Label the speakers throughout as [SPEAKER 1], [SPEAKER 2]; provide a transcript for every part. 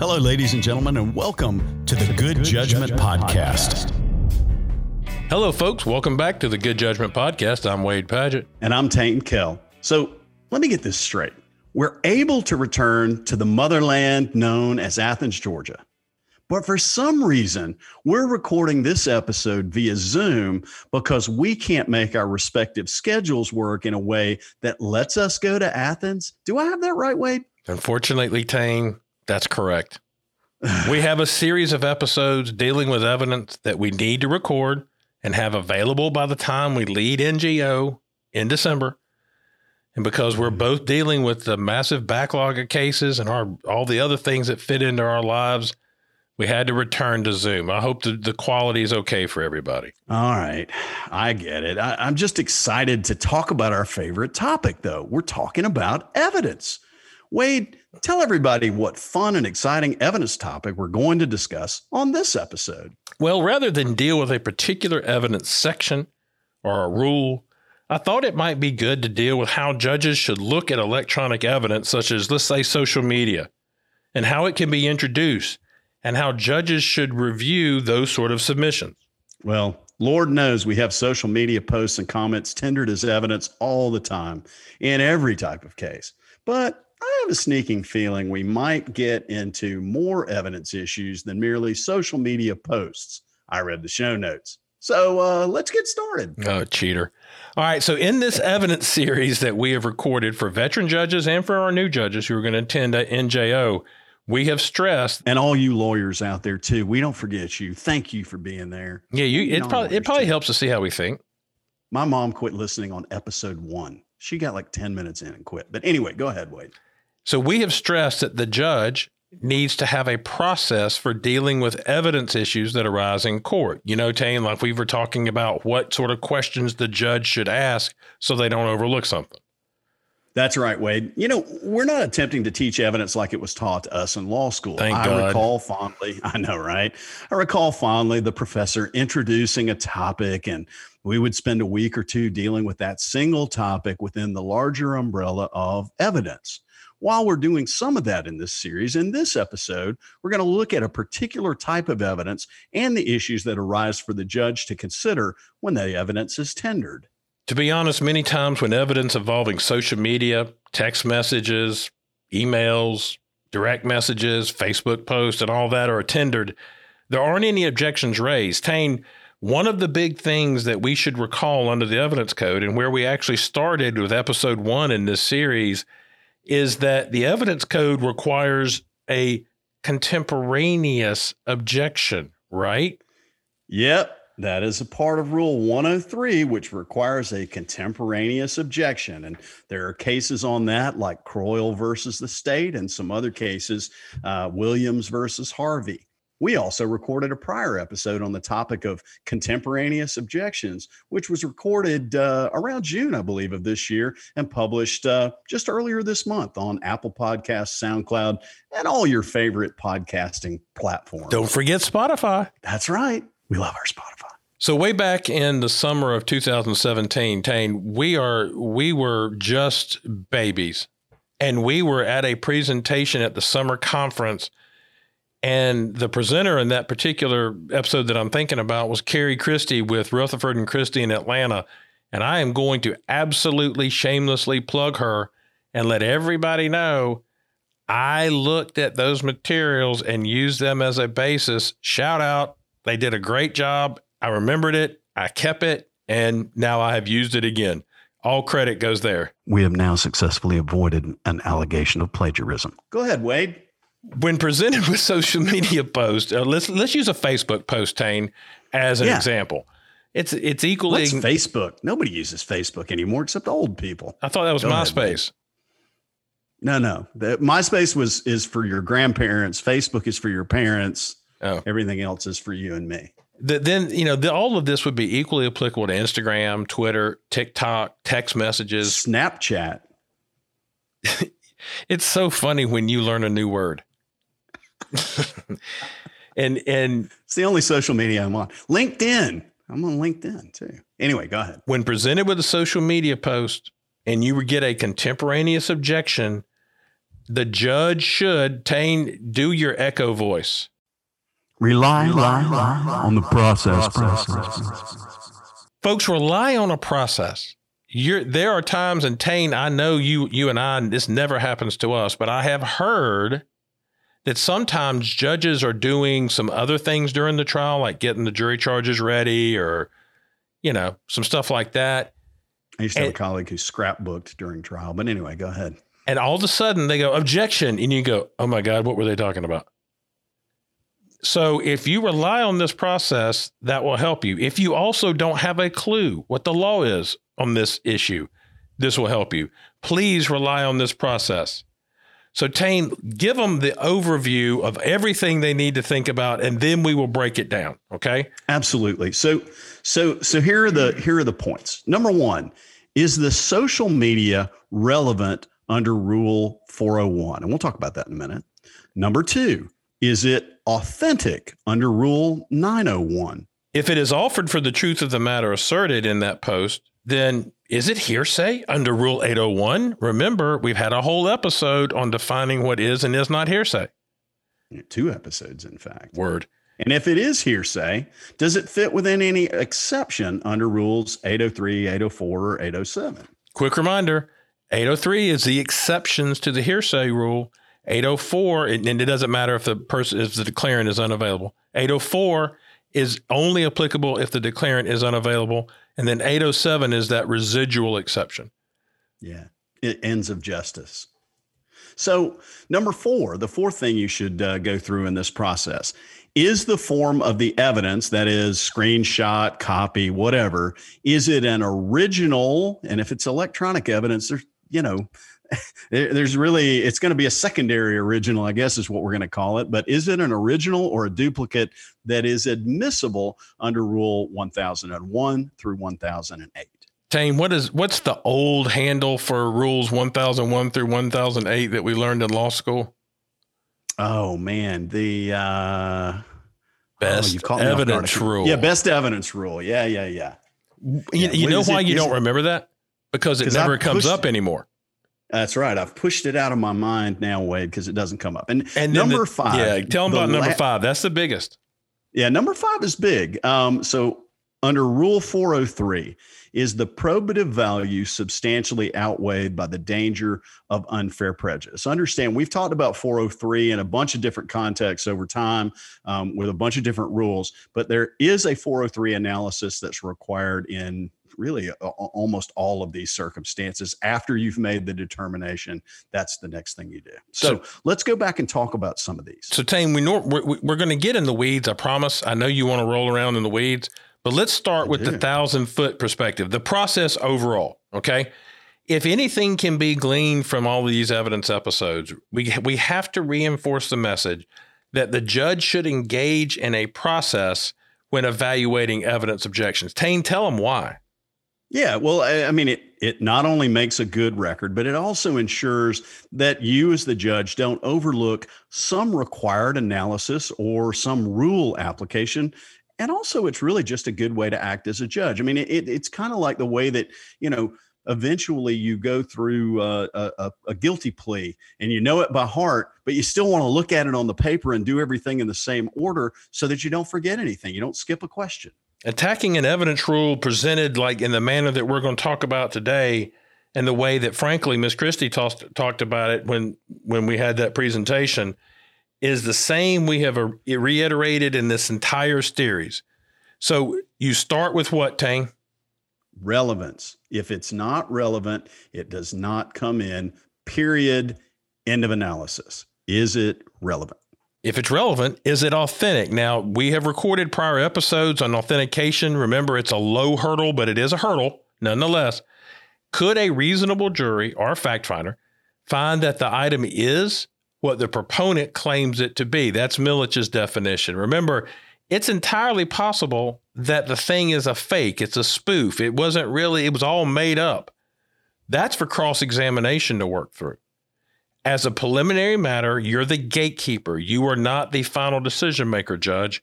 [SPEAKER 1] Hello, ladies and gentlemen, and welcome to the Good, Judgment, Podcast.
[SPEAKER 2] Hello, folks. Welcome back to the Good Judgment Podcast. I'm Wade Padgett.
[SPEAKER 3] And I'm Tainton Kell. So let me get this straight. We're able to return to the motherland known as Athens, Georgia. But for some reason, we're recording this episode via Zoom because we can't make our respective schedules work in a way that lets us go to Athens. Do I have that right, Wade?
[SPEAKER 2] Unfortunately, Tain, that's correct. we have a series of episodes dealing with evidence that we need to record and have available by the time we lead NJO in December. And because we're mm-hmm. both dealing with the massive backlog of cases and our all the other things that fit into our lives, we had to return to Zoom. I hope the, the quality is okay for everybody.
[SPEAKER 3] All right. I get it. I, I'm just excited to talk about our favorite topic, though. We're talking about evidence. Wade, tell everybody what fun and exciting evidence topic we're going to discuss on this episode.
[SPEAKER 2] Well, rather than deal with a particular evidence section or a rule, I thought it might be good to deal with how judges should look at electronic evidence, such as, let's say, social media, and how it can be introduced, and how judges should review those sort of submissions.
[SPEAKER 3] Well, Lord knows we have social media posts and comments tendered as evidence all the time in every type of case. But I have a sneaking feeling we might get into more evidence issues than merely social media posts. I read the show notes. So uh, let's get started.
[SPEAKER 2] Oh, cheater. All right. So, in this evidence series that we have recorded for veteran judges and for our new judges who are going to attend at NJO, we have stressed,
[SPEAKER 3] and all you lawyers out there too. We don't forget you. Thank you for being there.
[SPEAKER 2] Yeah, you. It probably it probably too. helps to see how we think.
[SPEAKER 3] My mom quit listening on episode one. She got like ten minutes in and quit. But anyway, go ahead, Wade.
[SPEAKER 2] So we have stressed that the judge needs to have a process for dealing with evidence issues that arise in court. You know, Tain, like we were talking about what sort of questions the judge should ask so they don't overlook something.
[SPEAKER 3] That's right, Wade. You know, we're not attempting to teach evidence like it was taught to us in law school.
[SPEAKER 2] Thank
[SPEAKER 3] I
[SPEAKER 2] God.
[SPEAKER 3] recall fondly, I know, right? I recall fondly the professor introducing a topic, and we would spend a week or two dealing with that single topic within the larger umbrella of evidence. While we're doing some of that in this series, in this episode, we're going to look at a particular type of evidence and the issues that arise for the judge to consider when the evidence is tendered.
[SPEAKER 2] To be honest, many times when evidence involving social media, text messages, emails, direct messages, Facebook posts, and all that are tendered, there aren't any objections raised. Tain, one of the big things that we should recall under the evidence code and where we actually started with episode one in this series is that the evidence code requires a contemporaneous objection, right?
[SPEAKER 3] Yep. That is a part of Rule 103, which requires a contemporaneous objection. And there are cases on that, like Croyle versus the state, and some other cases, uh, Williams versus Harvey. We also recorded a prior episode on the topic of contemporaneous objections, which was recorded uh, around June, I believe, of this year and published uh, just earlier this month on Apple Podcasts, SoundCloud, and all your favorite podcasting platforms.
[SPEAKER 2] Don't forget Spotify.
[SPEAKER 3] That's right. We love our Spotify.
[SPEAKER 2] So way back in the summer of 2017, Tain, we are we were just babies, and we were at a presentation at the summer conference and the presenter in that particular episode that I'm thinking about was Carrie Christie with Rutherford and Christie in Atlanta. And I am going to absolutely shamelessly plug her and let everybody know I looked at those materials and used them as a basis. Shout out. They did a great job. I remembered it. I kept it. And now I have used it again. All credit goes there.
[SPEAKER 3] We have now successfully avoided an allegation of plagiarism. Go ahead, Wade
[SPEAKER 2] when presented with social media posts, uh, let's let's use a Facebook post, Tain, as an yeah. example. It's it's equally
[SPEAKER 3] What's Facebook. Nobody uses Facebook anymore except old people.
[SPEAKER 2] I thought that was Go MySpace. Ahead,
[SPEAKER 3] no, no. The, MySpace was is for your grandparents. Facebook is for your parents. Oh. Everything else is for you and me.
[SPEAKER 2] The, then you know the, all of this would be equally applicable to Instagram, Twitter, TikTok, text messages,
[SPEAKER 3] Snapchat.
[SPEAKER 2] it's so funny when you learn a new word. and and
[SPEAKER 3] it's the only social media I'm on. LinkedIn. I'm on LinkedIn too. Anyway, go ahead.
[SPEAKER 2] When presented with a social media post and you would get a contemporaneous objection, the judge should, Tain, do your echo voice.
[SPEAKER 4] Rely, rely, rely on the process, process.
[SPEAKER 2] Folks, rely on a process. You're, there are times, and Tain, I know you, you and I, this never happens to us, but I have heard that sometimes judges are doing some other things during the trial, like getting the jury charges ready or, you know, some stuff like that.
[SPEAKER 3] I used to have and, a colleague who scrapbooked during trial, but anyway, go ahead.
[SPEAKER 2] And all of a sudden they go, objection. And you go, oh my God, what were they talking about? So if you rely on this process, that will help you. If you also don't have a clue what the law is on this issue, this will help you. Please rely on this process. So, Tain, give them the overview of everything they need to think about, and then we will break it down. Okay?
[SPEAKER 3] Absolutely. So, so, so here are the here are the points. Number one, is the social media relevant under Rule 401? And we'll talk about that in a minute. Number two, is it authentic under Rule 901?
[SPEAKER 2] If it is offered for the truth of the matter asserted in that post, then is it hearsay under Rule 801? Remember, we've had a whole episode on defining what is and is not hearsay.
[SPEAKER 3] Two episodes, in fact.
[SPEAKER 2] Word.
[SPEAKER 3] And if it is hearsay, does it fit within any exception under rules 803, 804, or 807?
[SPEAKER 2] Quick reminder 803 is the exceptions to the hearsay rule. 804, and it doesn't matter if the person if the declarant is unavailable. 804 is only applicable if the declarant is unavailable, and then 807 is that residual exception.
[SPEAKER 3] Yeah, it ends of justice. So, number four, the fourth thing you should uh, go through in this process is the form of the evidence that is screenshot, copy, whatever. Is it an original? And if it's electronic evidence, there's you know, there's really it's going to be a secondary original i guess is what we're going to call it. But is it an original or a duplicate that is admissible under rule 1001 through 1008
[SPEAKER 2] Tane, what is what's the old handle for rules 1001 through 1008 that we learned in law school?
[SPEAKER 3] Oh man the uh
[SPEAKER 2] best oh, evidence rule.
[SPEAKER 3] Yeah best evidence rule. Yeah yeah yeah.
[SPEAKER 2] You, yeah. you know why it, you don't remember that because it never comes up anymore.
[SPEAKER 3] That's right. I've pushed it out of my mind now, Wade, because it doesn't come up. And, and number the, five.
[SPEAKER 2] Yeah, tell them about la- number five. That's the biggest.
[SPEAKER 3] Yeah, number five is big. Um, so under Rule 403, is the probative value substantially outweighed by the danger of unfair prejudice? Understand, we've talked about 403 in a bunch of different contexts over time um, with a bunch of different rules, but there is a 403 analysis that's required in really uh, almost all of these circumstances after you've made the determination that's the next thing you do so, so let's go back and talk about some of these
[SPEAKER 2] so Tain, we know we're, we're going to get in the weeds i promise i know you want to roll around in the weeds but let's start I with do. the thousand foot perspective the process overall okay if anything can be gleaned from all these evidence episodes we we have to reinforce the message that the judge should engage in a process when evaluating evidence objections. Tain, tell them why.
[SPEAKER 3] Yeah, well, I, mean, it it not only makes a good record, but it also ensures that you, as the judge, don't overlook some required analysis or some rule application. And also, it's really just a good way to act as a judge. I mean, it, it's kind of like the way that you know eventually you go through a, a, a, guilty plea and you know it by heart, but you still want to look at it on the paper and do everything in the same order so that you don't forget anything. You don't skip a question
[SPEAKER 2] attacking an evidence rule presented like in the manner that we're going to talk about today and the way that frankly Miss Christie talked talked about it when when we had that presentation is the same we have a, reiterated in this entire series. So you start with what, Tain?
[SPEAKER 3] Relevance. If it's not relevant, it does not come in. Period. End of analysis. Is it relevant?
[SPEAKER 2] If it's relevant, is it authentic? Now, we have recorded prior episodes on authentication. Remember, it's a low hurdle, but it is a hurdle nonetheless. Could a reasonable jury or fact finder find that the item is what the proponent claims it to be? That's Milich's definition. Remember, it's entirely possible that the thing is a fake, it's a spoof. It wasn't really, it was all made up. That's for cross examination to work through. As a preliminary matter, you're the gatekeeper. You are not the final decision maker, Judge.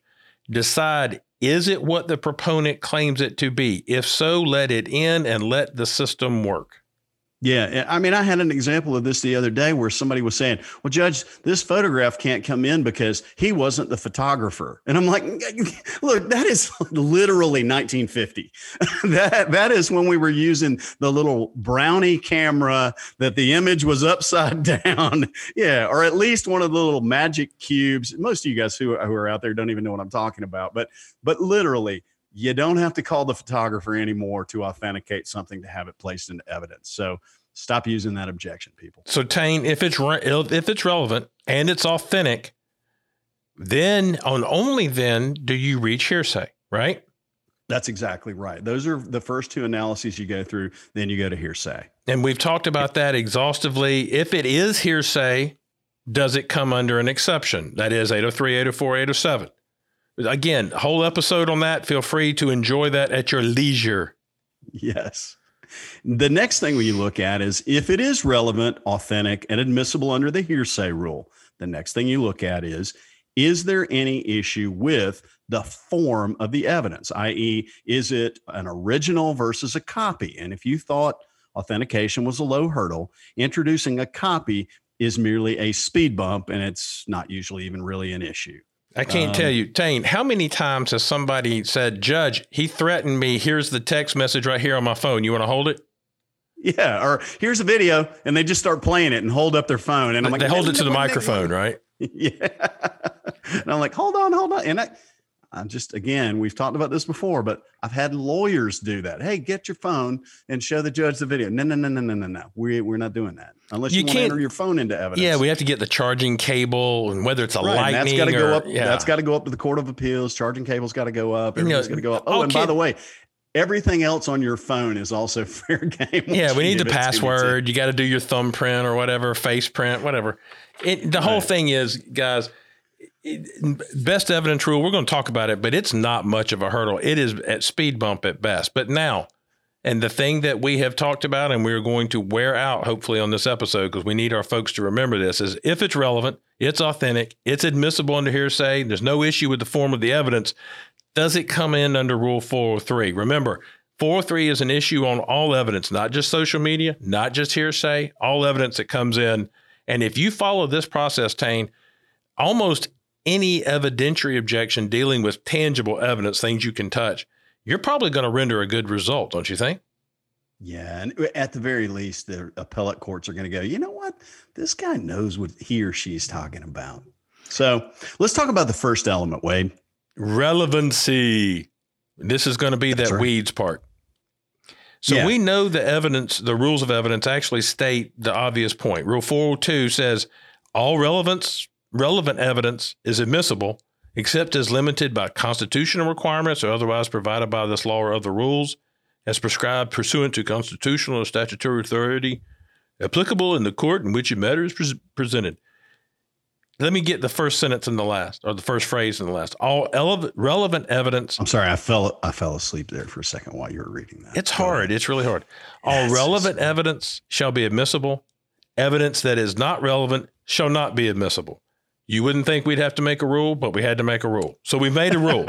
[SPEAKER 2] Decide is it what the proponent claims it to be? If so, let it in and let the system work.
[SPEAKER 3] Yeah, I mean, I had an example of this the other day where somebody was saying, "Well, Judge, this photograph can't come in because he wasn't the photographer," and I'm like, "Look, that is literally 1950. that that is when we were using the little brownie camera that the image was upside down, yeah, or at least one of the little magic cubes. Most of you guys who who are out there don't even know what I'm talking about, but but literally." You don't have to call the photographer anymore to authenticate something to have it placed into evidence. So stop using that objection, people.
[SPEAKER 2] So Tain, if it's re- if it's relevant and it's authentic, then on only then do you reach hearsay, right?
[SPEAKER 3] That's exactly right. Those are the first two analyses you go through. Then you go to hearsay.
[SPEAKER 2] And we've talked about that exhaustively. If it is hearsay, does it come under an exception? That is 803, 804, 807. Again, whole episode on that. Feel free to enjoy that at your leisure.
[SPEAKER 3] Yes. The next thing we look at is if it is relevant, authentic, and admissible under the hearsay rule. The next thing you look at is is there any issue with the form of the evidence, i.e., is it an original versus a copy? And if you thought authentication was a low hurdle, introducing a copy is merely a speed bump and it's not usually even really an issue.
[SPEAKER 2] I can't um, tell you, Tain, how many times has somebody said, Judge, he threatened me. Here's the text message right here on my phone. You want to hold it?
[SPEAKER 3] Yeah. Or here's a video, and they just start playing it and hold up their phone. And I'm like,
[SPEAKER 2] they hold it to the microphone, right?
[SPEAKER 3] yeah. And I'm like, hold on, hold on. And I, I'm just again, we've talked about this before, but I've had lawyers do that. Hey, get your phone and show the judge the video. No, no, no, no, no, no, no. We we're not doing that unless you, you can't enter your phone into evidence.
[SPEAKER 2] Yeah, we have to get the charging cable and whether it's a right, lightning.
[SPEAKER 3] That's got to
[SPEAKER 2] go
[SPEAKER 3] up. Yeah. That's got to go up to the court of appeals. Charging cable's got to go up. Everything's you know, got to go up. Oh, and by the way, everything else on your phone is also fair game.
[SPEAKER 2] Yeah, we need the password. You got to do your thumbprint or whatever, face print, whatever. It, the right. whole thing is, guys best evidence rule, we're going to talk about it, but it's not much of a hurdle. It is at speed bump at best. But now, and the thing that we have talked about and we're going to wear out hopefully on this episode because we need our folks to remember this is if it's relevant, it's authentic, it's admissible under hearsay, there's no issue with the form of the evidence, does it come in under rule 403? Remember, 403 is an issue on all evidence, not just social media, not just hearsay, all evidence that comes in. And if you follow this process, Tain, almost any evidentiary objection dealing with tangible evidence, things you can touch, you're probably going to render a good result, don't you think?
[SPEAKER 3] Yeah, and at the very least, the appellate courts are going to go, you know what? This guy knows what he or she is talking about. So let's talk about the first element, Wade.
[SPEAKER 2] Relevancy. This is going to be That's that right. weeds part. So yeah. we know the evidence, the rules of evidence actually state the obvious point. Rule 402 says all relevance relevant evidence is admissible except as limited by constitutional requirements or otherwise provided by this law or other rules as prescribed pursuant to constitutional or statutory authority applicable in the court in which a matter is pre- presented. Let me get the first sentence and the last, or the first phrase and the last. All ele- relevant evidence.
[SPEAKER 3] I'm sorry, I fell I fell asleep there for a second while you were reading that.
[SPEAKER 2] It's hard. It's really hard. All relevant evidence shall be admissible. Evidence that is not relevant shall not be admissible. You wouldn't think we'd have to make a rule, but we had to make a rule. So we made a rule.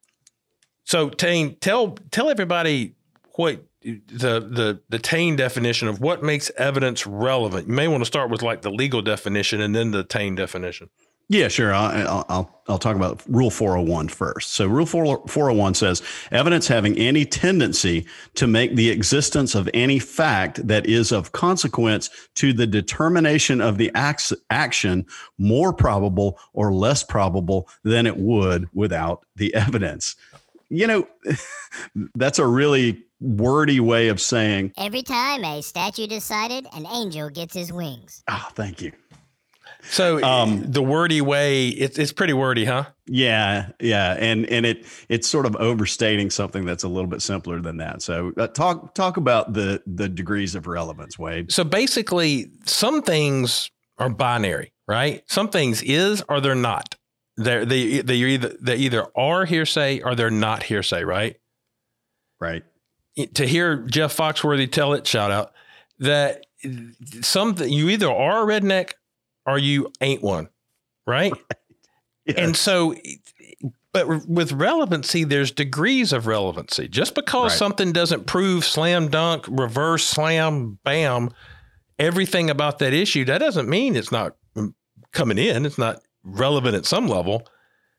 [SPEAKER 2] so Tain, tell tell everybody what the the the Tain definition of what makes evidence relevant. You may want to start with like the legal definition and then the Tain definition.
[SPEAKER 3] Yeah, sure. I'll, I'll, I'll talk about Rule 401 first. So, Rule 401 says evidence having any tendency to make the existence of any fact that is of consequence to the determination of the action more probable or less probable than it would without the evidence. You know, that's a really wordy way of saying
[SPEAKER 5] every time a statue decided, an angel gets his wings.
[SPEAKER 3] Oh, thank you.
[SPEAKER 2] So um, the wordy way, it's it's pretty wordy, huh?
[SPEAKER 3] Yeah, yeah, and and it it's sort of overstating something that's a little bit simpler than that. So uh, talk talk about the the degrees of relevance, Wade.
[SPEAKER 2] So basically, some things are binary, right? Some things is or they're not. They're they they either they either are hearsay or they're not hearsay, right?
[SPEAKER 3] Right.
[SPEAKER 2] To hear Jeff Foxworthy tell it, shout out that something you either are a redneck or you ain't one, right? right. And so, but with relevancy, there's degrees of relevancy. Just because
[SPEAKER 3] Right.
[SPEAKER 2] something doesn't prove slam dunk, reverse slam, bam, everything about that issue, that doesn't mean it's not mm, coming in. It's not relevant at some level.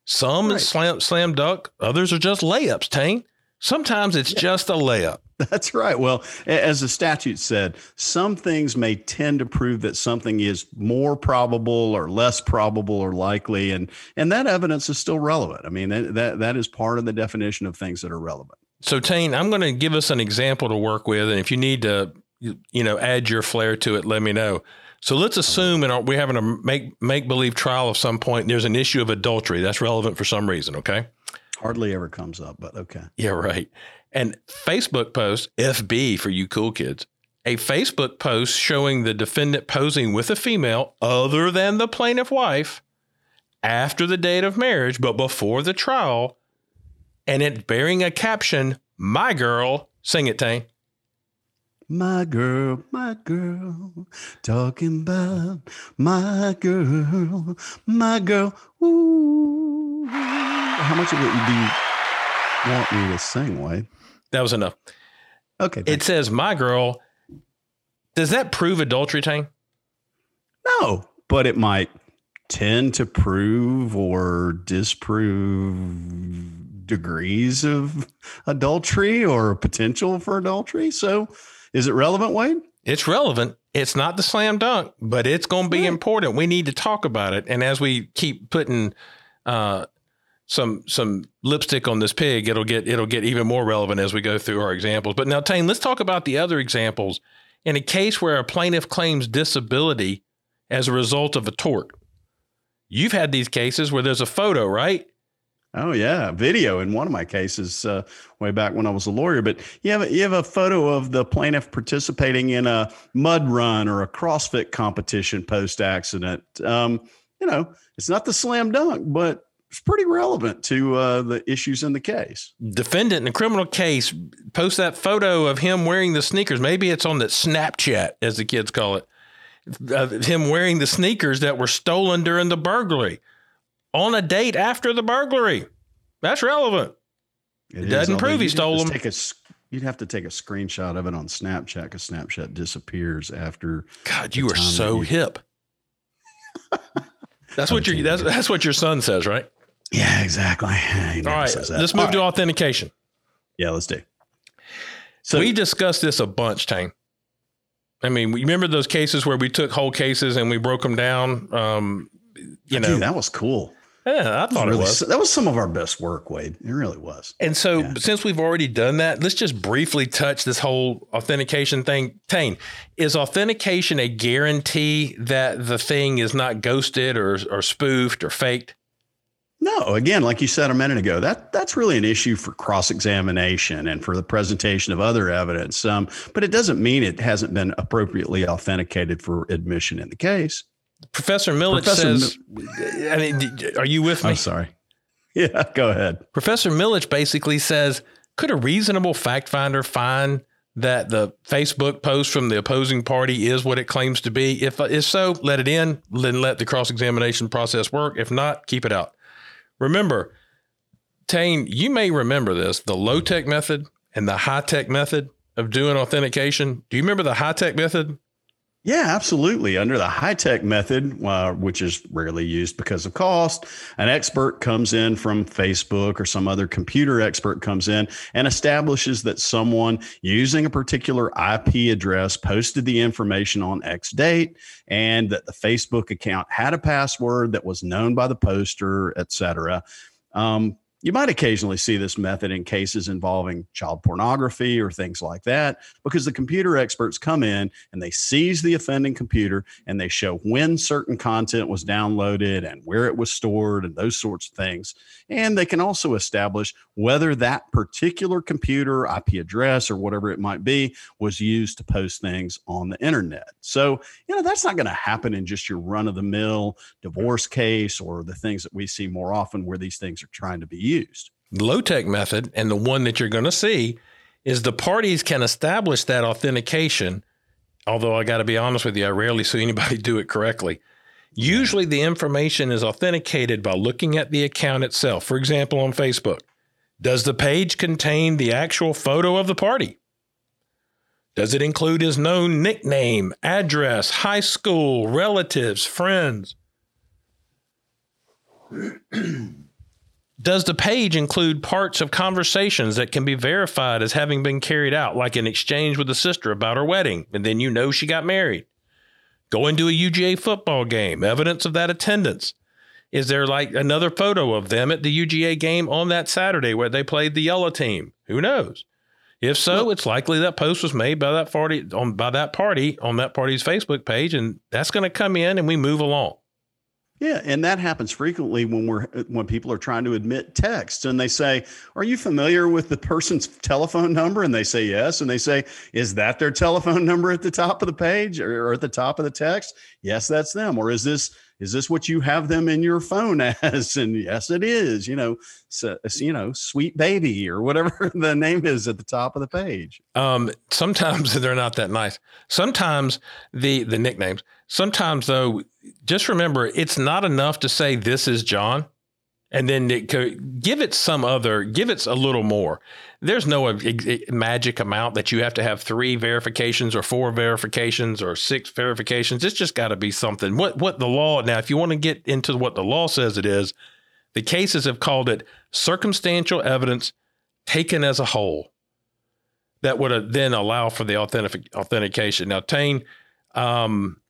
[SPEAKER 2] Some
[SPEAKER 3] Right.
[SPEAKER 2] is slam slam dunk, others are just layups. Tain. Sometimes it's just a layup.
[SPEAKER 3] That's right. Well, as the statute said, some things may tend to prove that something is more probable or less probable or likely, and and that evidence is still relevant. I mean, that that, that is part of the definition of things that are relevant.
[SPEAKER 2] So Tain, I'm going to give us an example to work with, and if you need to, you know, add your flair to it, let me know. So let's assume, and we're having a make make believe trial of some point. There's an issue of adultery that's relevant for some reason. Okay.
[SPEAKER 3] Hardly ever comes up, but okay.
[SPEAKER 2] Yeah, right. And Facebook post, FB for you cool kids, a Facebook post showing the defendant posing with a female other than the plaintiff wife after the date of marriage, but before the trial, and it bearing a caption, My girl, sing it, Tain.
[SPEAKER 3] My girl, my girl, talking about my girl, my girl. Ooh. How much of it do you want me to sing, Wade?
[SPEAKER 2] That was enough.
[SPEAKER 3] Okay.
[SPEAKER 2] It says, My girl. Does that prove adultery, Tain?
[SPEAKER 3] No, but it might tend to prove or disprove degrees of adultery or potential for adultery. So, is it relevant, Wade?
[SPEAKER 2] It's relevant. It's not the slam dunk, but it's going to be important. We need to talk about it. And as we keep putting uh, some some lipstick on this pig, it'll get it'll get even more relevant as we go through our examples. But now, Tain, let's talk about the other examples. In a case where a plaintiff claims disability as a result of a tort, you've had these cases where there's a photo, right?
[SPEAKER 3] Oh yeah, video in one of my cases uh, way back when I was a lawyer. But you have a, you have a photo of the plaintiff participating in a mud run or a CrossFit competition post accident. Um, you know, it's not the slam dunk, but it's pretty relevant to uh, the issues in the case.
[SPEAKER 2] defendant in a criminal case posts that photo of him wearing the sneakers. Maybe it's on that Snapchat, as the kids call it, of him wearing the sneakers that were stolen during the burglary on a date after the burglary. That's relevant.
[SPEAKER 3] It
[SPEAKER 2] doesn't prove he stole them.
[SPEAKER 3] Take a, you'd have to take a screenshot of it on Snapchat because Snapchat disappears after.
[SPEAKER 2] God, you are so
[SPEAKER 3] you-
[SPEAKER 2] hip. That's what your that's, that's what your son says, right?
[SPEAKER 3] Yeah, exactly.
[SPEAKER 2] All right,
[SPEAKER 3] says that.
[SPEAKER 2] let's move
[SPEAKER 3] All
[SPEAKER 2] to
[SPEAKER 3] right.
[SPEAKER 2] authentication.
[SPEAKER 3] Yeah, let's do. So
[SPEAKER 2] we discussed this a bunch, Tain. I mean, we remember those cases where we took whole cases and we broke them down. Um, you know,
[SPEAKER 3] dude, that was cool.
[SPEAKER 2] yeah, I thought
[SPEAKER 3] really,
[SPEAKER 2] it was.
[SPEAKER 3] That was some of our best work, Wade. It really was.
[SPEAKER 2] And so,
[SPEAKER 3] Yeah.
[SPEAKER 2] since we've already done that, let's just briefly touch this whole authentication thing. Tain, is authentication a guarantee that the thing is not ghosted or, or spoofed or faked?
[SPEAKER 3] No, again, like you said a minute ago, that that's really an issue for cross examination and for the presentation of other evidence. Um, but it doesn't mean it hasn't been appropriately authenticated for admission in the case.
[SPEAKER 2] Professor Milich
[SPEAKER 3] Professor
[SPEAKER 2] says, I mean, are you with me?
[SPEAKER 3] I'm sorry. Yeah, go ahead.
[SPEAKER 2] Professor Milich basically says, could a reasonable fact finder find that the Facebook post from the opposing party is what it claims to be? If, if so, let it in, then let the cross examination process work. If not, keep it out. Remember, Tain, you may remember this the low tech method and the high tech method of doing authentication. Do you remember the high tech method?
[SPEAKER 3] Yeah, absolutely. Under the high tech method, uh, which is rarely used because of cost, an expert comes in from Facebook or some other computer expert comes in and establishes that someone using a particular IP address posted the information on X date and that the Facebook account had a password that was known by the poster, et cetera. Um, you might occasionally see this method in cases involving child pornography or things like that because the computer experts come in and they seize the offending computer and they show when certain content was downloaded and where it was stored and those sorts of things. And they can also establish whether that particular computer, IP address, or whatever it might be was used to post things on the internet. So, you know, that's not going to happen in just your run of the mill divorce case or the things that we see more often where these things are trying to be used.
[SPEAKER 2] The low tech method, and the one that you're going to see, is the parties can establish that authentication. Although I got to be honest with you, I rarely see anybody do it correctly. Usually, the information is authenticated by looking at the account itself. For example, on Facebook, does the page contain the actual photo of the party? Does it include his known nickname, address, high school, relatives, friends? Does the page include parts of conversations that can be verified as having been carried out, like an exchange with a sister about her wedding, and then you know she got married? Going to a UGA football game, evidence of that attendance. Is there like another photo of them at the UGA game on that Saturday where they played the yellow team? Who knows? If so, it's likely that post was made by that party on by that party on that party's Facebook page, and that's going to come in and we move along.
[SPEAKER 3] Yeah, and that happens frequently when we're when people are trying to admit text and they say, "Are you familiar with the person's telephone number?" and they say yes, and they say, "Is that their telephone number at the top of the page or, or at the top of the text?" Yes, that's them. Or is this is this what you have them in your phone as? And yes, it is. You know, so, you know, sweet baby or whatever the name is at the top of the page.
[SPEAKER 2] Um, sometimes they're not that nice. Sometimes the the nicknames. Sometimes though, just remember it's not enough to say this is John and then it could, give it some other give it a little more. There's no magic amount that you have to have three verifications or four verifications or six verifications. It's just got to be something. What what the law now if you want to get into what the law says it is the cases have called it circumstantial evidence taken as a whole that would then allow for the authentic, authentication. Now Tane um,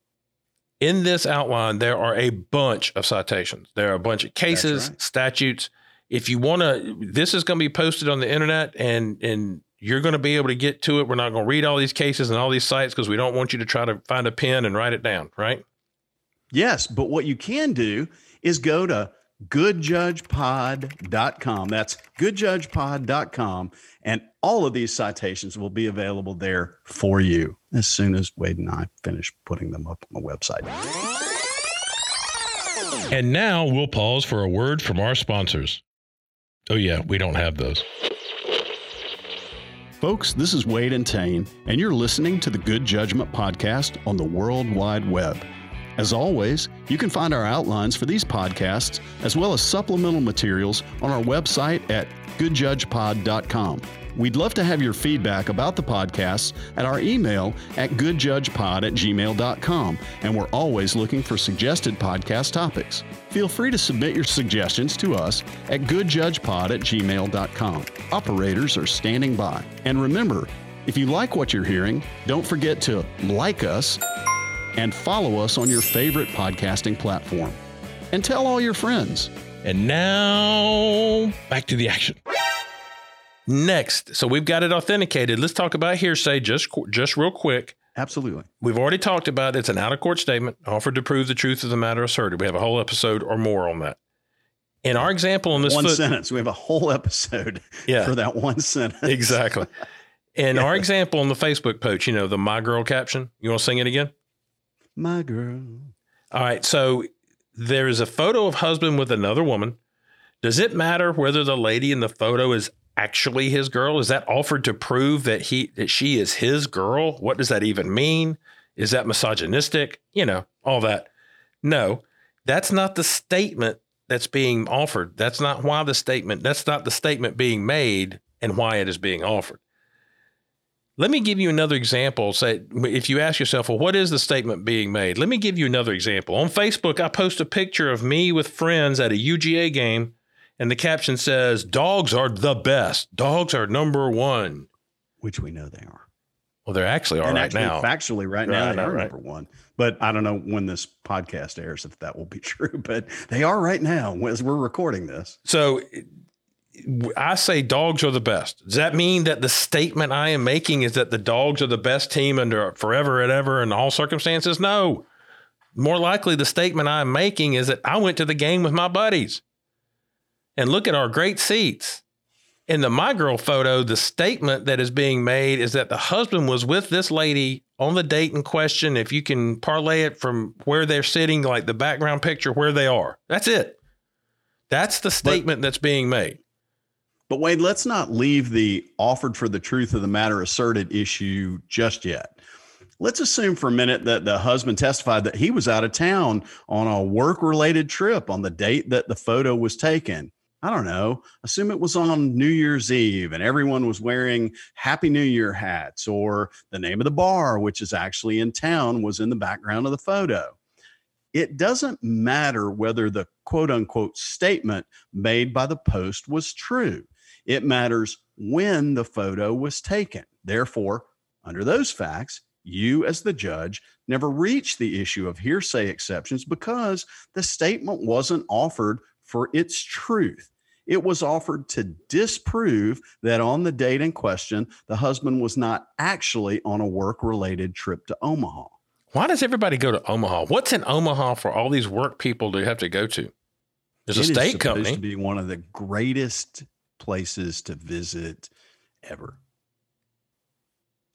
[SPEAKER 2] in this outline, there are a bunch of citations. There are a bunch of cases, right. statutes. If you want to, this is going to be posted on the internet, and and you're going to be able to get to it. We're not going to read all these cases and all these sites because we don't want you to try to find a pen and write it down, right?
[SPEAKER 3] Yes, but what you can do is go to goodjudgepod.com. That's goodjudgepod.com. And all of these citations will be available there for you as soon as Wade and I finish putting them up on the website.
[SPEAKER 2] And now we'll pause for a word from our sponsors. Oh, yeah, we don't have those.
[SPEAKER 1] Folks, this is Wade and Tain, and you're listening to the Good Judgment Podcast on the World Wide Web. As always, you can find our outlines for these podcasts as well as supplemental materials on our website at goodjudgepod.com. We'd love to have your feedback about the podcasts at our email at goodjudgepod at gmail.com, and we're always looking for suggested podcast topics. Feel free to submit your suggestions to us at goodjudgepod at gmail.com. Operators are standing by. And remember, if you like what you're hearing, don't forget to like us and follow us on your favorite podcasting platform. And tell all your friends.
[SPEAKER 2] And now back to the action. Next, so we've got it authenticated. Let's talk about hearsay just just real quick.
[SPEAKER 3] Absolutely.
[SPEAKER 2] We've already talked about it. it's an out of court statement offered to prove the truth of the matter asserted. We have a whole episode or more on that. In our example in this
[SPEAKER 3] one foot, sentence, we have a whole episode yeah, for that one sentence.
[SPEAKER 2] Exactly. In yeah. our example on the Facebook post, you know, the my girl caption. You want to sing it again?
[SPEAKER 3] My girl.
[SPEAKER 2] All right. So there is a photo of husband with another woman. Does it matter whether the lady in the photo is actually his girl? Is that offered to prove that he that she is his girl? What does that even mean? Is that misogynistic? You know, all that. No, that's not the statement that's being offered. That's not why the statement, that's not the statement being made and why it is being offered. Let me give you another example. Say, if you ask yourself, well, what is the statement being made? Let me give you another example. On Facebook, I post a picture of me with friends at a UGA game, and the caption says, Dogs are the best. Dogs are number one.
[SPEAKER 3] Which we know they are.
[SPEAKER 2] Well, they actually are
[SPEAKER 3] and
[SPEAKER 2] right
[SPEAKER 3] actually,
[SPEAKER 2] now.
[SPEAKER 3] Factually, right now, right, they are right. number one. But I don't know when this podcast airs if that will be true, but they are right now as we're recording this.
[SPEAKER 2] So I say dogs are the best. Does that mean that the statement I am making is that the dogs are the best team under forever and ever in all circumstances? No. More likely, the statement I'm making is that I went to the game with my buddies and look at our great seats. In the My Girl photo, the statement that is being made is that the husband was with this lady on the date in question. If you can parlay it from where they're sitting, like the background picture, where they are. That's it. That's the statement but, that's being made.
[SPEAKER 3] But Wade, let's not leave the offered for the truth of the matter asserted issue just yet. Let's assume for a minute that the husband testified that he was out of town on a work related trip on the date that the photo was taken. I don't know, assume it was on New Year's Eve and everyone was wearing Happy New Year hats, or the name of the bar, which is actually in town, was in the background of the photo. It doesn't matter whether the quote unquote statement made by the post was true. It matters when the photo was taken. Therefore, under those facts, you, as the judge, never reached the issue of hearsay exceptions because the statement wasn't offered for its truth. It was offered to disprove that on the date in question, the husband was not actually on a work related trip to Omaha.
[SPEAKER 2] Why does everybody go to Omaha? What's in Omaha for all these work people to have to go to? There's a
[SPEAKER 3] It is
[SPEAKER 2] state
[SPEAKER 3] supposed
[SPEAKER 2] company.
[SPEAKER 3] to be one of the greatest places to visit ever.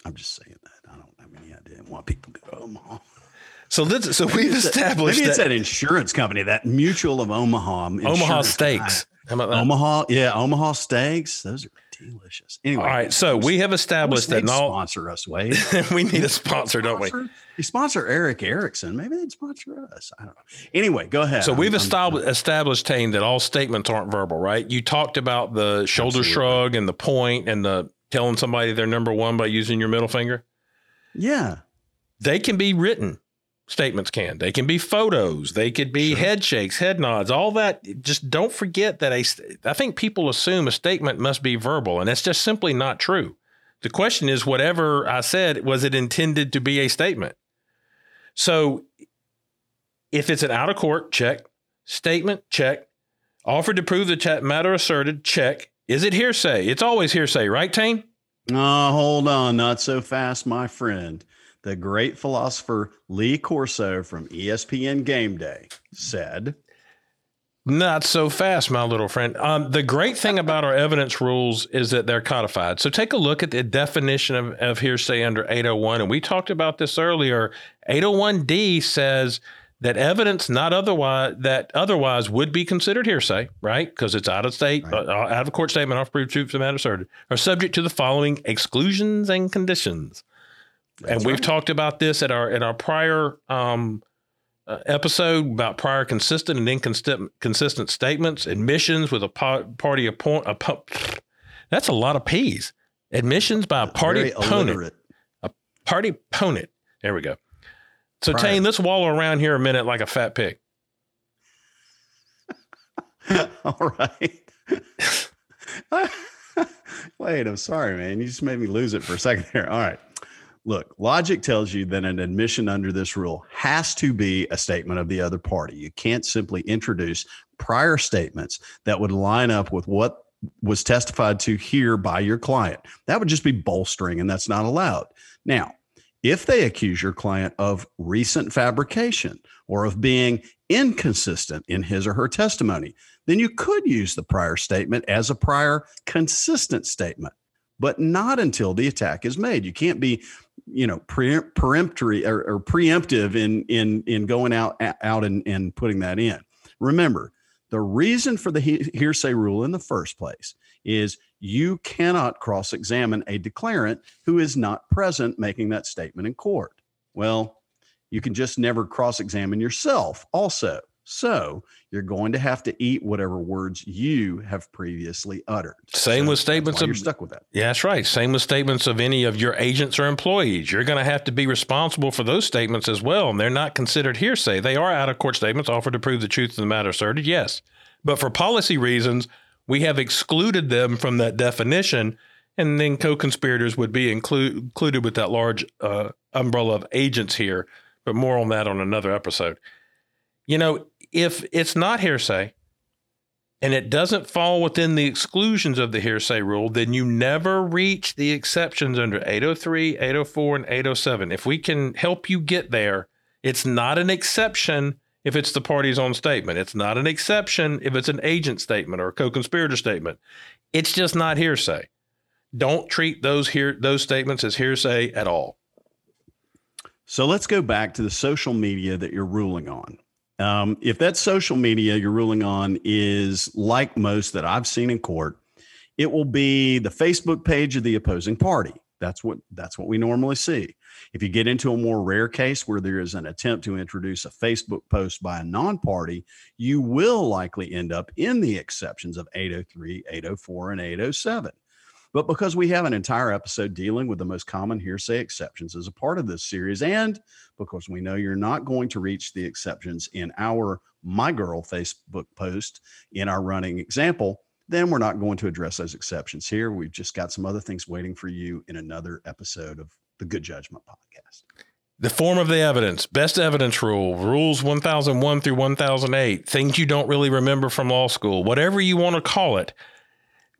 [SPEAKER 3] I'm just saying that. I don't have any idea why people go to Omaha.
[SPEAKER 2] So this, so we've
[SPEAKER 3] It's a-
[SPEAKER 2] established
[SPEAKER 3] maybe it's
[SPEAKER 2] that
[SPEAKER 3] that insurance company, that Mutual of Omaha.
[SPEAKER 2] Omaha steaks. How about that?
[SPEAKER 3] Omaha, yeah, Omaha steaks. Those are delicious. Anyway,
[SPEAKER 2] All right, so we have established that all
[SPEAKER 3] sponsor us, Wade.
[SPEAKER 2] we need a sponsor, don't we?
[SPEAKER 3] They sponsor Erick Erickson. Maybe they'd sponsor us. I don't know. Anyway, go ahead.
[SPEAKER 2] So we've
[SPEAKER 3] I'm- I'm-
[SPEAKER 2] established established Tain that all statements aren't verbal, right? You talked about the shoulder
[SPEAKER 3] Absolutely.
[SPEAKER 2] shrug and the point and the telling somebody they're number one by using your middle finger.
[SPEAKER 3] Yeah.
[SPEAKER 2] They can be written. Statements can. They can be photos. They could be
[SPEAKER 3] Sure.
[SPEAKER 2] head shakes, head nods, all that. Just don't forget that a. I think people assume a statement must be verbal, and that's just simply not true. The question is, whatever I said, was it intended to be a statement? So, if it's an out of court, check. Statement, check. Offered to prove the matter asserted, check. Is it hearsay? It's always hearsay, right, Tain?
[SPEAKER 3] Oh, hold on. Not so fast, my friend. The great philosopher Lee Corso from ESPN Game Day said,
[SPEAKER 2] Not so fast, my little friend. Um, the great thing about our evidence rules is that they're codified. So take a look at the definition of, of hearsay under 801. And we talked about this earlier. 801D says that evidence not otherwise that otherwise would be considered hearsay, right? Because it's out of state,
[SPEAKER 3] Right.
[SPEAKER 2] uh, out of court statement, off proved truth, the matter asserted, are subject to the following exclusions and conditions. And we've
[SPEAKER 3] right.
[SPEAKER 2] talked about this at our at our prior um, uh, episode about prior consistent and inconsistent consistent statements, admissions with a po- party opponent. A po- that's a lot of P's. Admissions by a party
[SPEAKER 3] very
[SPEAKER 2] opponent.
[SPEAKER 3] illiterate.
[SPEAKER 2] Party opponent. There we go. So
[SPEAKER 3] Prior.
[SPEAKER 2] Tain, let's wallow around here a minute like a fat pig.
[SPEAKER 3] All right. Wait, I'm sorry, man. You just made me lose it for a second there. All right. Look, logic tells you that an admission under this rule has to be a statement of the other party. You can't simply introduce prior statements that would line up with what was testified to here by your client. That would just be bolstering, and that's not allowed. Now, if they accuse your client of recent fabrication or of being inconsistent in his or her testimony, then you could use the prior statement as a prior consistent statement, but not until the attack is made. You can't be, you know, pre- peremptory or, or preemptive in in in going out out and, and putting that in. Remember, the reason for the he- hearsay rule in the first place is you cannot cross-examine a declarant who is not present making that statement in court. Well, you can just never cross-examine yourself also. So you're going to have to eat whatever words you have previously uttered.
[SPEAKER 2] Same
[SPEAKER 3] So
[SPEAKER 2] with statements of-
[SPEAKER 3] you're stuck with that.
[SPEAKER 2] Yeah, that's right. Same with statements of any of your agents or employees. You're going to have to be responsible for those statements as well. And they're not considered hearsay. They are out of court statements offered to prove the truth of the matter asserted, yes. But for policy reasons, we have excluded them from that definition. And then co conspirators would be inclu- included with that large uh, umbrella of agents here. But more on that on another episode. You know, if it's not hearsay, and it doesn't fall within the exclusions of the hearsay rule, then you never reach the exceptions under 803, 804, and 807. If we can help you get there, it's not an exception if it's the party's own statement. It's not an exception if it's an agent statement or a co-conspirator statement. It's just not hearsay. Don't treat those here those statements as hearsay at all.
[SPEAKER 3] So let's go back to the social media that you're ruling on. Um, if that social media you're ruling on is like most that I've seen in court, it will be the Facebook page of the opposing party. that's what that's what we normally see. If you get into a more rare case where there is an attempt to introduce a Facebook post by a non-party, you will likely end up in the exceptions of 803, 804, and 807. But because we have an entire episode dealing with the most common hearsay exceptions as a part of this series, and because we know you're not going to reach the exceptions in our My Girl Facebook post in our running example, then we're not going to address those exceptions here. We've just got some other things waiting for you in another episode of the Good Judgment Podcast.
[SPEAKER 2] The form of the evidence, best evidence rule, rules 1001 through 1008, things you don't really remember from law school, whatever you want to call it.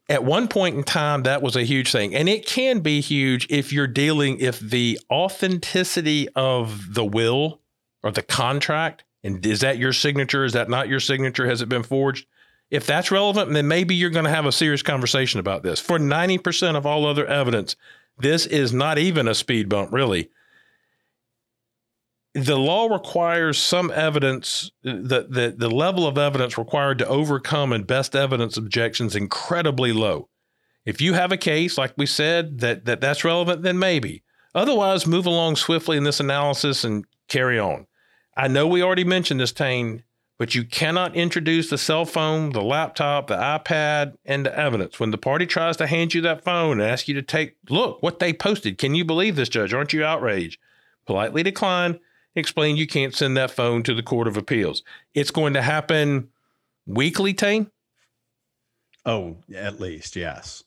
[SPEAKER 2] At one point in time, that was a huge thing. And it can be huge if you're dealing, if the authenticity of the will or the contract, and is that your signature? Is that not your signature? Has it been forged? If that's relevant, then maybe you're going to have a serious conversation about this. For 90% of all other evidence, this is not even a speed bump, really. The law requires some evidence, the, the, the level of evidence required to overcome and best evidence objections incredibly low. If you have a case, like we said, that, that that's relevant, then maybe. Otherwise, move along swiftly in this analysis and carry on. I know we already mentioned this, Tain, but you cannot introduce the cell phone, the laptop, the iPad into evidence. When the party tries to hand you that phone and ask you to take, look what they posted. Can you believe this, Judge? Aren't you outraged? Politely decline. Explain you can't send that phone to the Court of Appeals. It's going to happen weekly, Tain.
[SPEAKER 3] Oh, at least, yes.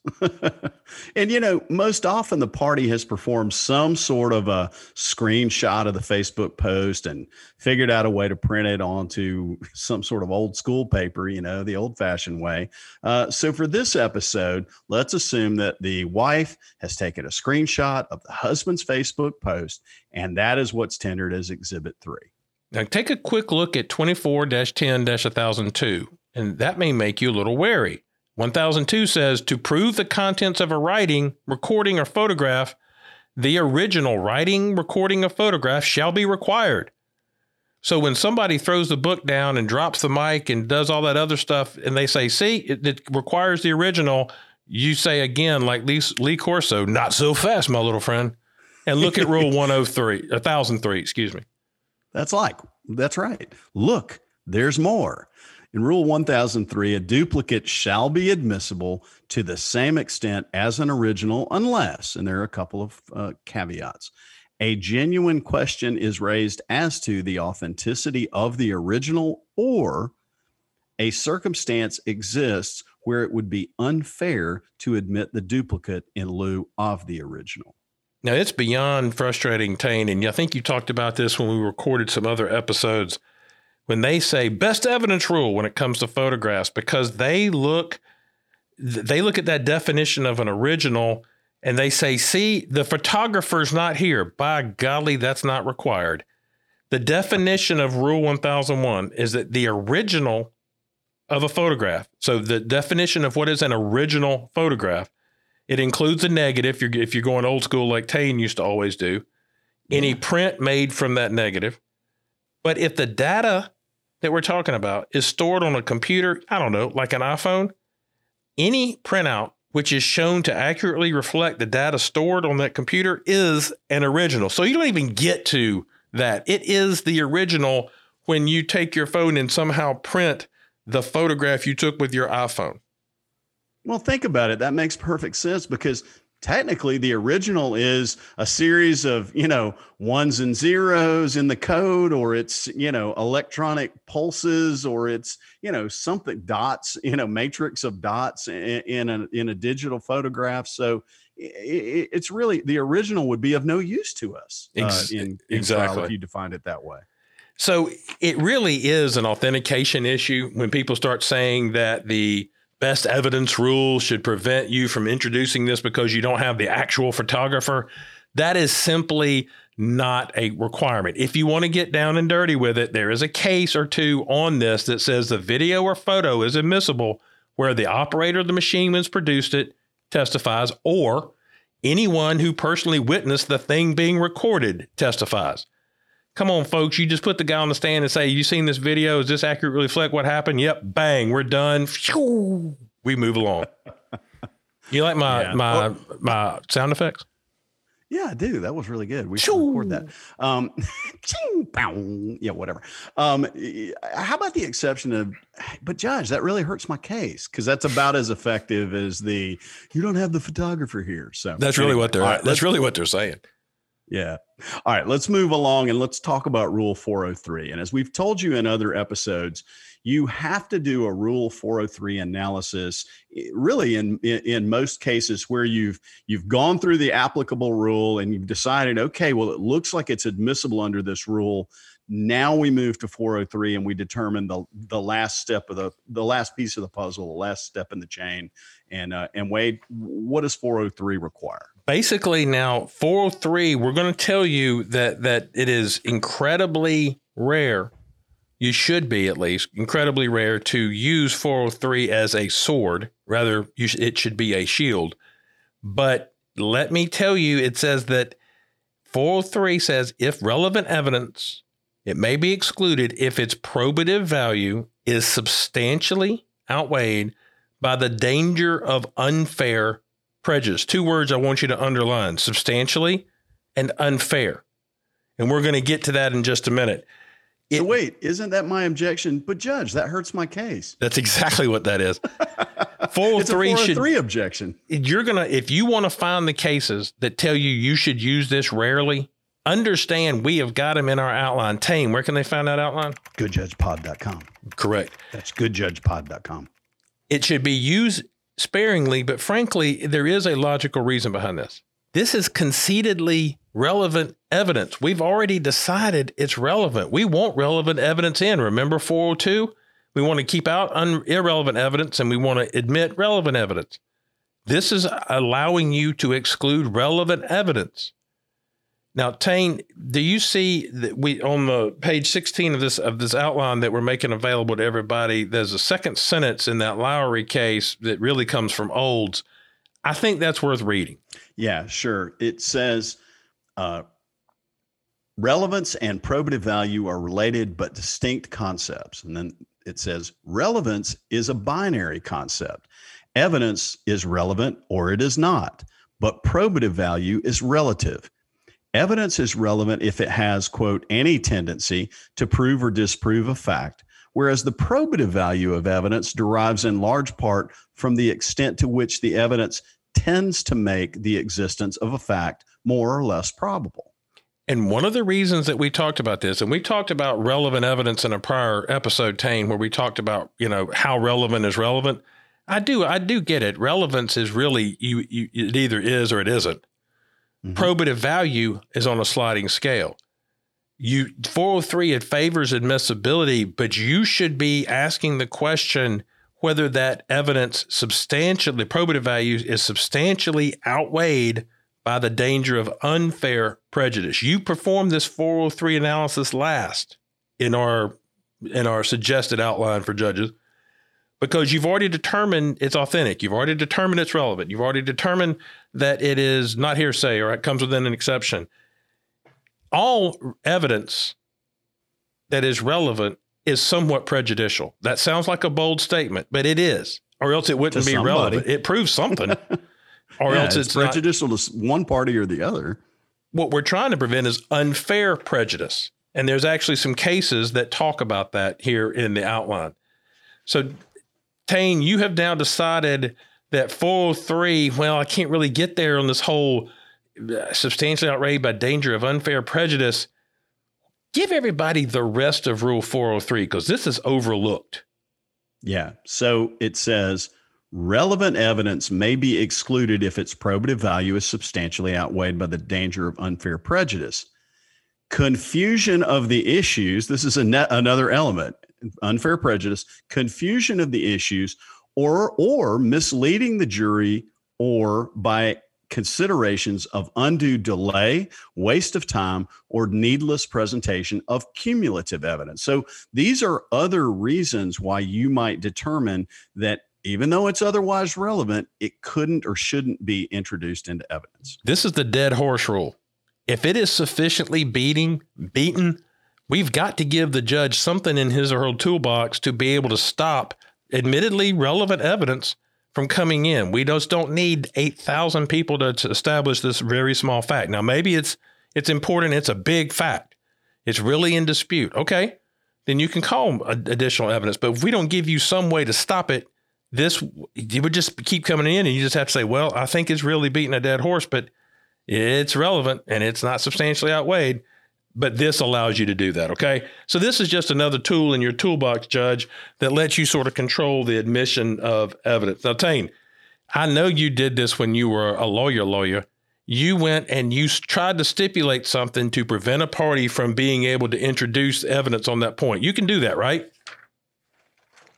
[SPEAKER 3] and you know, most often the party has performed some sort of a screenshot of the Facebook post and figured out a way to print it onto some sort of old school paper, you know, the old fashioned way. Uh, so for this episode, let's assume that the wife has taken a screenshot of the husband's Facebook post, and that is what's tendered as Exhibit 3.
[SPEAKER 2] Now, take a quick look at 24 10 1002, and that may make you a little wary. 1002 says to prove the contents of a writing, recording, or photograph, the original writing, recording, or photograph shall be required. So when somebody throws the book down and drops the mic and does all that other stuff, and they say, see, it, it requires the original, you say again, like Lee, Lee Corso, not so fast, my little friend. And look at Rule 103, 1003, excuse me.
[SPEAKER 3] That's like, that's right. Look, there's more. In Rule 1003, a duplicate shall be admissible to the same extent as an original, unless, and there are a couple of uh, caveats, a genuine question is raised as to the authenticity of the original or a circumstance exists where it would be unfair to admit the duplicate in lieu of the original.
[SPEAKER 2] Now, it's beyond frustrating, Tain, and I think you talked about this when we recorded some other episodes when they say best evidence rule when it comes to photographs because they look they look at that definition of an original and they say see the photographer's not here. By golly that's not required. The definition of rule 1001 is that the original of a photograph so the definition of what is an original photograph it includes a negative if you're, if you're going old school like Tain used to always do any print made from that negative. But if the data that we're talking about is stored on a computer, I don't know, like an iPhone, any printout which is shown to accurately reflect the data stored on that computer is an original. So you don't even get to that. It is the original when you take your phone and somehow print the photograph you took with your iPhone.
[SPEAKER 3] Well, think about it. That makes perfect sense because technically the original is a series of you know ones and zeros in the code or it's you know electronic pulses or it's you know something dots you know matrix of dots in, in a in a digital photograph. So it, it's really the original would be of no use to us uh, in, in exactly. if you defined it that way.
[SPEAKER 2] So it really is an authentication issue when people start saying that the best evidence rule should prevent you from introducing this because you don't have the actual photographer. That is simply not a requirement. If you want to get down and dirty with it, there is a case or two on this that says the video or photo is admissible where the operator of the machine who's produced it testifies or anyone who personally witnessed the thing being recorded testifies. Come on, folks. You just put the guy on the stand and say, You seen this video? Is this accurately reflect what happened? Yep. Bang. We're done. We move along. You like my yeah. my my sound effects?
[SPEAKER 3] Yeah, I do. That was really good. We should record that. Um, yeah, whatever. Um, how about the exception of, but Judge, that really hurts my case because that's about as effective as the you don't have the photographer here. So
[SPEAKER 2] That's really
[SPEAKER 3] anyway,
[SPEAKER 2] what they're
[SPEAKER 3] right,
[SPEAKER 2] that's really what they're saying.
[SPEAKER 3] Yeah. All right, let's move along and let's talk about Rule 403. And as we've told you in other episodes, you have to do a Rule 403 analysis eh, really in, in in most cases where you've you've gone through the applicable rule and you've decided okay, well it looks like it's admissible under this rule. Now we move to 403 and we determine the the last step of the the last piece of the puzzle, the last step in the chain. And uh, and Wade, what does 403 require?
[SPEAKER 2] basically now 403 we're going to tell you that that it is incredibly rare you should be at least incredibly rare to use 403 as a sword rather sh- it should be a shield but let me tell you it says that 403 says if relevant evidence it may be excluded if its probative value is substantially outweighed by the danger of unfair prejudice. Two words I want you to underline substantially and unfair. And we're going to get to that in just a minute.
[SPEAKER 3] So wait, isn't that my objection? But judge, that hurts my case.
[SPEAKER 2] That's exactly what that is.
[SPEAKER 3] Oh it's a
[SPEAKER 2] 403 should
[SPEAKER 3] 403 objection.
[SPEAKER 2] you're going to if you want to find the cases that tell you you should use this rarely, understand we have got them in our outline. Tain, where can they find that outline?
[SPEAKER 3] Goodjudgepod.com.
[SPEAKER 2] Correct.
[SPEAKER 3] That's goodjudgepod.com.
[SPEAKER 2] It should be used sparingly, but frankly, there is a logical reason behind this. This is conceitedly relevant evidence. We've already decided it's relevant. We want relevant evidence in. Remember 402? We want to keep out un- irrelevant evidence and we want to admit relevant evidence. This is allowing you to exclude relevant evidence. Now, Tain, do you see that we on the page 16 of this of this outline that we're making available to everybody? There's a second sentence in that Lowry case that really comes from Olds. I think that's worth reading.
[SPEAKER 3] Yeah, sure. It says uh, relevance and probative value are related but distinct concepts. And then it says relevance is a binary concept. Evidence is relevant or it is not, but probative value is relative. Evidence is relevant if it has, quote, any tendency to prove or disprove a fact, whereas the probative value of evidence derives in large part from the extent to which the evidence tends to make the existence of a fact more or less probable.
[SPEAKER 2] And one of the reasons that we talked about this, and we talked about relevant evidence in a prior episode, Tain, where we talked about, you know, how relevant is relevant. I do, I do get it. Relevance is really you, you it either is or it isn't.
[SPEAKER 3] Mhm.
[SPEAKER 2] Probative value is on a sliding scale. You 403 it favors admissibility, but you should be asking the question whether that evidence substantially probative value is substantially outweighed by the danger of unfair prejudice. You perform this 403 analysis last in our in our suggested outline for judges because you've already determined it's authentic. You've already determined it's relevant. You've already determined that it is not hearsay or it comes within an exception. All evidence that is relevant is somewhat prejudicial. That sounds like a bold statement, but it is, or else it wouldn't be
[SPEAKER 3] somebody.
[SPEAKER 2] relevant. It proves something, or
[SPEAKER 3] Yeah,
[SPEAKER 2] else
[SPEAKER 3] it's,
[SPEAKER 2] it's, not.
[SPEAKER 3] prejudicial to one party or the other.
[SPEAKER 2] What we're trying to prevent is unfair prejudice. And there's actually some cases that talk about that here in the outline. So, Tain, you have now decided that 403, well, I can't really get there on this whole uh, substantially outraged by danger of unfair prejudice. Give everybody the rest of Rule 403 because this is overlooked.
[SPEAKER 3] Yeah. So it says relevant evidence may be excluded if its probative value is substantially outweighed by the danger of unfair prejudice. Confusion of the issues, this is ne- another element, unfair prejudice, confusion of the issues or or misleading the jury or by considerations of undue delay, waste of time, or needless presentation of cumulative evidence. So these are other reasons why you might determine that even though it's otherwise relevant, it couldn't or shouldn't be introduced into evidence.
[SPEAKER 2] This is the dead horse rule. If it is sufficiently beating, beaten, we've got to give the judge something in his or her toolbox to be able to stop admittedly relevant evidence from coming in. We just don't need 8,000 people to, to establish this very small fact. Now, maybe it's it's important, it's a big fact. It's really in dispute. Okay. Then you can call additional evidence, but if we don't give you some way to stop it, this it would just keep coming in and you just have to say, "Well, I think it's really beating a dead horse, but it's relevant and it's not substantially outweighed." But this allows you to do that. Okay. So this is just another tool in your toolbox, Judge, that lets you sort of control the admission of evidence. Now, Tain, I know you did this when you were a lawyer, lawyer. You went and you tried to stipulate something to prevent a party from being able to introduce evidence on that point. You can do that, right?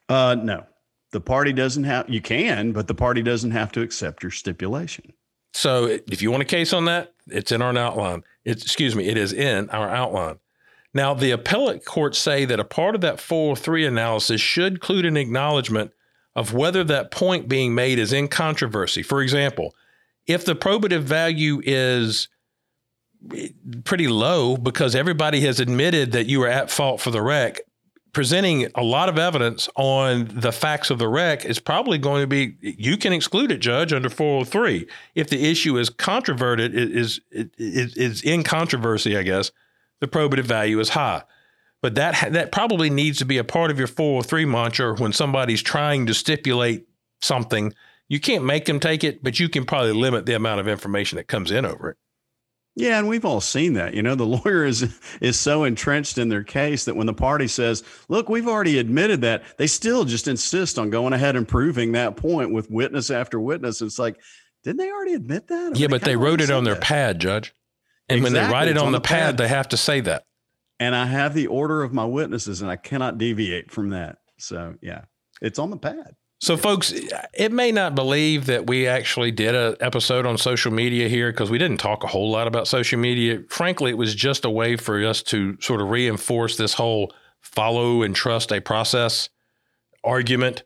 [SPEAKER 3] Uh, no. The party doesn't have, you can, but the party doesn't have to accept your stipulation.
[SPEAKER 2] So if you want a case on that, it's in our outline. It's, excuse me, it is in our outline. Now, the appellate courts say that a part of that 403 analysis should include an acknowledgement of whether that point being made is in controversy. For example, if the probative value is eh, pretty low because everybody has admitted that you were at fault for the wreck, presenting a lot of evidence on the facts of the wreck is probably going to be you can exclude it judge under 403 if the issue is controverted it is it is in controversy i guess the probative value is high. But that that probably needs to be a part of your 403 mantra when somebody's trying to stipulate something. You can't make them take it but you can probably limit the amount of information that comes in over it
[SPEAKER 3] yeah, and we've all seen that. You know, the lawyer is is so entrenched in their case that when the party says, "Look, we've already admitted that," they still just insist on going ahead and proving that point with witness after witness. It's like, didn't they already admit that?
[SPEAKER 2] yeah, but they wrote it on their that. pad, Judge. And exactly. when they write it on, on, the, the pad, pad, they have to say that.
[SPEAKER 3] And I have the order of my witnesses, and I cannot deviate from that. So yeah, it's on the pad.
[SPEAKER 2] So, folks, it may not believe that we actually did an episode on social media here because we didn't talk a whole lot about social media. Frankly, it was just a way for us to sort of reinforce this whole follow and trust a process argument.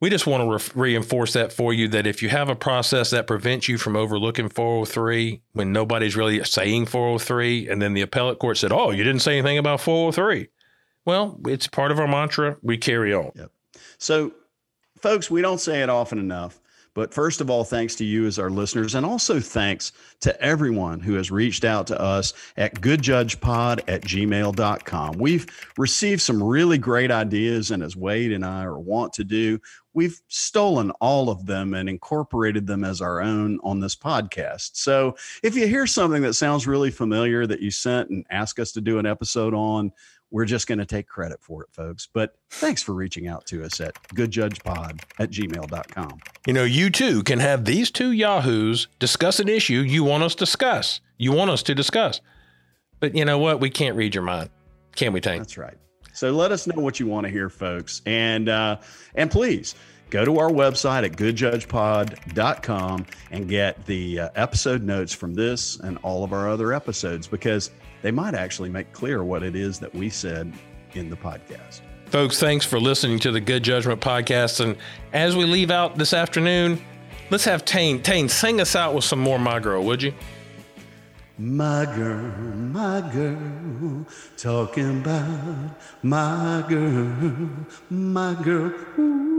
[SPEAKER 2] We just want to re- reinforce that for you that if you have a process that prevents you from overlooking 403 when nobody's really saying 403, and then the appellate court said, Oh, you didn't say anything about 403. Well, it's part of our mantra. We carry on.
[SPEAKER 3] Yep. So, folks, we don't say it often enough. But first of all, thanks to you as our listeners, and also thanks to everyone who has reached out to us at goodjudgepod at gmail.com. We've received some really great ideas, and as Wade and I are want to do, we've stolen all of them and incorporated them as our own on this podcast. So if you hear something that sounds really familiar that you sent and ask us to do an episode on, we're just going to take credit for it, folks. But thanks for reaching out to us at goodjudgepod at gmail.com.
[SPEAKER 2] You know, you too can have these two Yahoos discuss an issue you want us to discuss. You want us to discuss. But you know what? We can't read your mind. Can we, Tain?
[SPEAKER 3] That's right. So let us know what you want to hear, folks. And uh, and please go to our website at goodjudgepod.com and get the uh, episode notes from this and all of our other episodes because they might actually make clear what it is that we said in the podcast.
[SPEAKER 2] Folks, thanks for listening to the Good Judgment podcast. And as we leave out this afternoon, let's have Tain. Tain, sing us out with some more My Girl, would you?
[SPEAKER 3] My girl, my girl, talking about my girl, my girl. Ooh.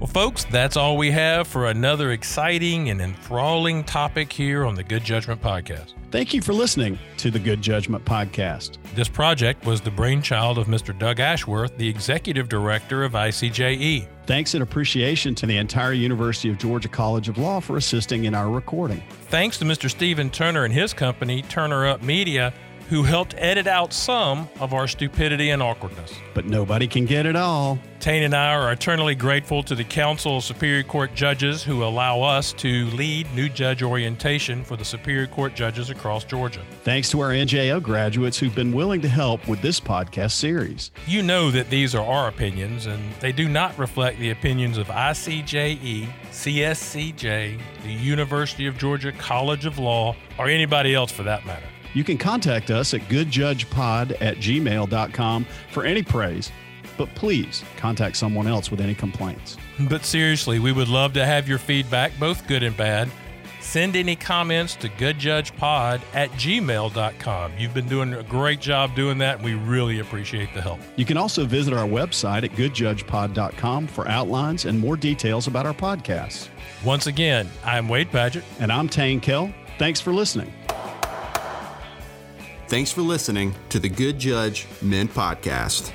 [SPEAKER 2] Well, folks, that's all we have for another exciting and enthralling topic here on the Good Judgment Podcast.
[SPEAKER 1] Thank you for listening to the Good Judgment Podcast.
[SPEAKER 2] This project was the brainchild of Mr. Doug Ashworth, the Executive Director of ICJE.
[SPEAKER 1] Thanks and appreciation to the entire University of Georgia College of Law for assisting in our recording.
[SPEAKER 2] Thanks to Mr. Stephen Turner and his company, Turner Up Media who helped edit out some of our stupidity and awkwardness.
[SPEAKER 1] But nobody can get it all.
[SPEAKER 2] Tain and I are eternally grateful to the Council of Superior Court judges who allow us to lead new judge orientation for the Superior Court judges across Georgia.
[SPEAKER 1] Thanks to our NJO graduates who've been willing to help with this podcast series.
[SPEAKER 2] You know that these are our opinions, and they do not reflect the opinions of ICJE, CSCJ, the University of Georgia College of Law, or anybody else for that matter.
[SPEAKER 1] You can contact us at goodjudgepod at gmail.com for any praise, but please contact someone else with any complaints.
[SPEAKER 2] But seriously, we would love to have your feedback, both good and bad. Send any comments to goodjudgepod at gmail.com. You've been doing a great job doing that, and we really appreciate the help.
[SPEAKER 3] You can also visit our website at goodjudgepod.com for outlines and more details about our podcasts.
[SPEAKER 2] Once again, I'm Wade Padgett.
[SPEAKER 3] And I'm Tain Kell. Thanks for listening.
[SPEAKER 6] Thanks for listening to the Good Judge Men Podcast.